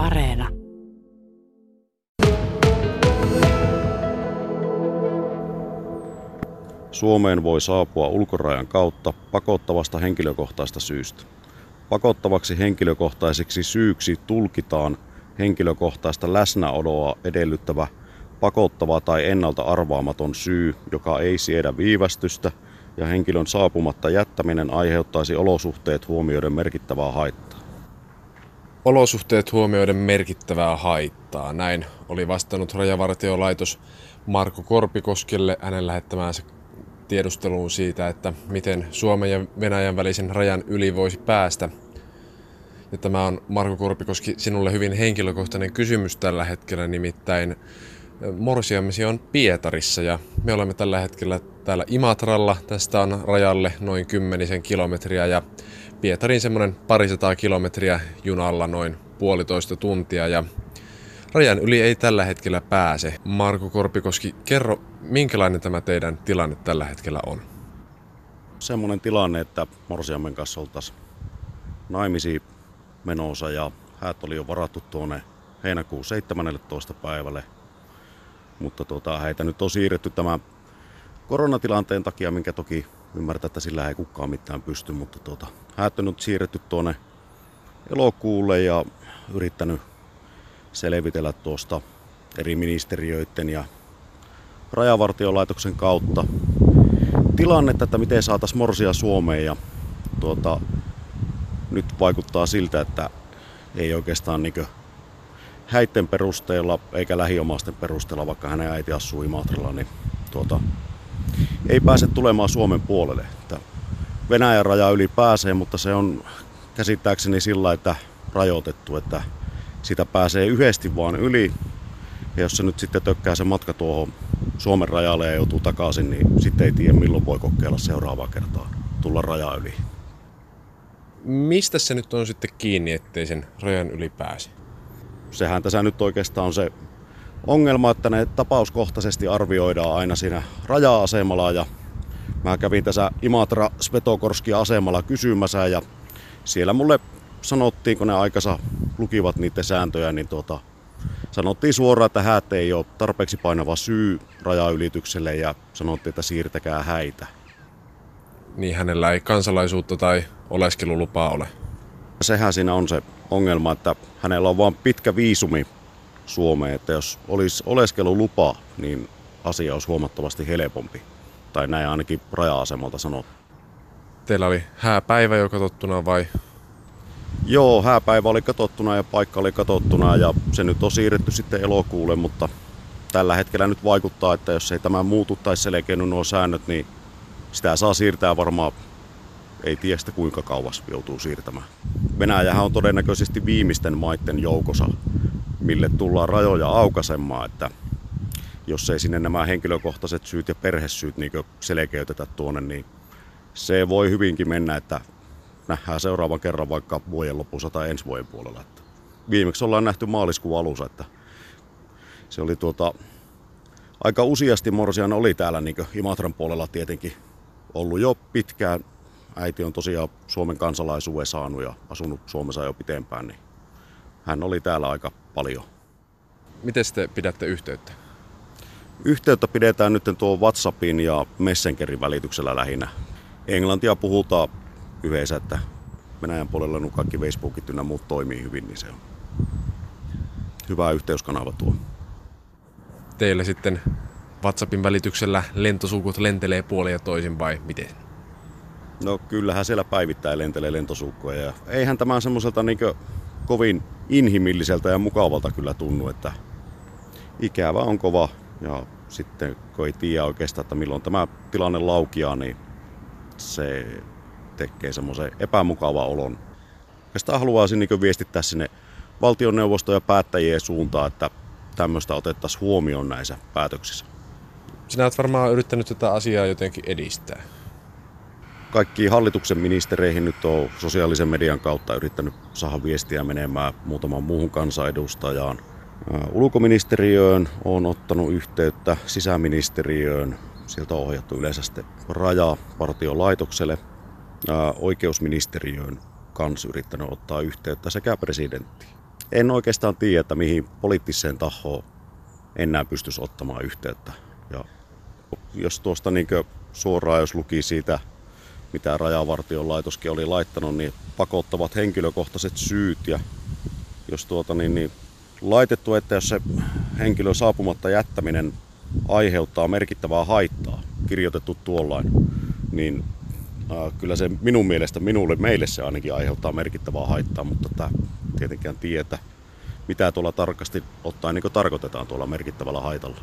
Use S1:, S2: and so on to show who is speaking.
S1: Areena.
S2: Suomeen voi saapua ulkorajan kautta pakottavasta henkilökohtaista syystä. Pakottavaksi henkilökohtaiseksi syyksi tulkitaan henkilökohtaista läsnäoloa edellyttävä pakottava tai ennalta arvaamaton syy, joka ei siedä viivästystä ja henkilön saapumatta jättäminen aiheuttaisi olosuhteet huomioiden merkittävää haittaa.
S3: Olosuhteet huomioiden merkittävää haittaa. Näin oli vastannut rajavartiolaitos Marko Korpikoskelle hänen lähettämäänsä tiedusteluun siitä, että miten Suomen ja Venäjän välisen rajan yli voisi päästä. Ja tämä on Marko Korpikoski sinulle hyvin henkilökohtainen kysymys tällä hetkellä, nimittäin morsiamesi on Pietarissa ja me olemme tällä hetkellä täällä Imatralla. Tästä on rajalle noin kymmenisen kilometriä ja Pietarin semmoinen parisataa kilometriä junalla noin puolitoista tuntia ja rajan yli ei tällä hetkellä pääse. Marko Korpikoski, kerro, minkälainen tämä teidän tilanne tällä hetkellä on?
S2: Semmoinen tilanne, että Morsiamen kanssa oltaisiin naimisiin menossa ja häät oli jo varattu tuonne heinäkuun 17. päivälle. Mutta tuota, heitä nyt on siirretty tämän koronatilanteen takia, minkä toki ymmärtää, että sillä ei kukaan mitään pysty, mutta tuota, häät on siirretty tuonne elokuulle ja yrittänyt selvitellä tuosta eri ministeriöiden ja rajavartiolaitoksen kautta tilannetta, että miten saataisiin morsia Suomeen. Ja tuota, nyt vaikuttaa siltä, että ei oikeastaan niin häitten perusteella eikä lähiomaisten perusteella, vaikka hänen äiti asuu Imatralla, niin tuota, ei pääse tulemaan Suomen puolelle. Että Venäjän raja yli pääsee, mutta se on käsittääkseni sillä, että rajoitettu, että sitä pääsee yhdesti vaan yli. Ja jos se nyt sitten tökkää se matka tuohon Suomen rajalle ja joutuu takaisin, niin sitten ei tiedä milloin voi kokeilla seuraavaa kertaa tulla raja yli.
S3: Mistä se nyt on sitten kiinni, ettei sen rajan yli pääse?
S2: Sehän tässä nyt oikeastaan on se ongelma, että ne tapauskohtaisesti arvioidaan aina siinä raja-asemalla ja mä kävin tässä Imatra Svetokorski asemalla kysymässä ja siellä mulle sanottiin, kun ne aikansa lukivat niiden sääntöjä, niin tuota, sanottiin suoraan, että häät ei ole tarpeeksi painava syy rajaylitykselle ja sanottiin, että siirtäkää häitä.
S3: Niin hänellä ei kansalaisuutta tai oleskelulupaa ole.
S2: Sehän siinä on se ongelma, että hänellä on vain pitkä viisumi Suomeen, että jos olisi oleskelulupa, niin asia olisi huomattavasti helpompi. Tai näin ainakin raja-asemalta sanottu.
S3: Teillä oli hääpäivä jo katsottuna vai?
S2: Joo, hääpäivä oli katsottuna ja paikka oli katsottuna ja se nyt on siirretty sitten elokuulle, mutta tällä hetkellä nyt vaikuttaa, että jos ei tämä muutu tai selkeänny nuo säännöt, niin sitä saa siirtää varmaan ei tiedä kuinka kauas joutuu siirtämään. Venäjähän on todennäköisesti viimeisten maiden joukossa, mille tullaan rajoja aukaisemaan, että jos ei sinne nämä henkilökohtaiset syyt ja perhesyyt niin selkeytetä tuonne, niin se voi hyvinkin mennä, että nähdään seuraavan kerran vaikka vuoden lopussa tai ensi vuoden puolella. Että viimeksi ollaan nähty maaliskuun alussa, että se oli tuota, aika useasti Morsian oli täällä niin Imatran puolella tietenkin ollut jo pitkään. Äiti on tosiaan Suomen kansalaisuuden saanut ja asunut Suomessa jo pitempään, niin hän oli täällä aika paljon.
S3: Miten te pidätte yhteyttä?
S2: Yhteyttä pidetään nyt tuo WhatsAppin ja Messengerin välityksellä lähinnä. Englantia puhutaan yhdessä, että Venäjän puolella nyt kaikki Facebookit ynnä muut toimii hyvin, niin se on hyvä yhteyskanava tuo.
S3: Teille sitten WhatsAppin välityksellä lentosukut lentelee puolia toisin vai miten?
S2: No kyllähän siellä päivittäin lentelee lentosukkoja ja eihän tämä semmoiselta niin kovin inhimilliseltä ja mukavalta kyllä tunnu, että ikävä on kova ja sitten kun ei tiedä oikeastaan, että milloin tämä tilanne laukiaa, niin se tekee semmoisen epämukavan olon. sitä haluaisin niin viestittää sinne valtioneuvosto ja päättäjien suuntaan, että tämmöistä otettaisiin huomioon näissä päätöksissä.
S3: Sinä olet varmaan yrittänyt tätä asiaa jotenkin edistää.
S2: Kaikki hallituksen ministereihin nyt on sosiaalisen median kautta yrittänyt saada viestiä menemään muutaman muuhun kansanedustajaan. Ulkoministeriöön on ottanut yhteyttä, sisäministeriöön, sieltä on ohjattu yleensä sitten rajapartiolaitokselle, oikeusministeriöön kanssa yrittänyt ottaa yhteyttä sekä presidenttiin. en oikeastaan tiedä, että mihin poliittiseen tahoon enää pystyisi ottamaan yhteyttä. Ja jos tuosta niin suoraan, jos luki siitä, mitä rajavartion laitoskin oli laittanut, niin pakottavat henkilökohtaiset syyt ja jos tuota niin, niin laitettu, että jos se henkilö saapumatta jättäminen aiheuttaa merkittävää haittaa, kirjoitettu tuollain, niin äh, kyllä se minun mielestä, minulle, meille se ainakin aiheuttaa merkittävää haittaa, mutta tämä tietenkään tietä, mitä tuolla tarkasti ottaen niin tarkoitetaan tuolla merkittävällä haitalla.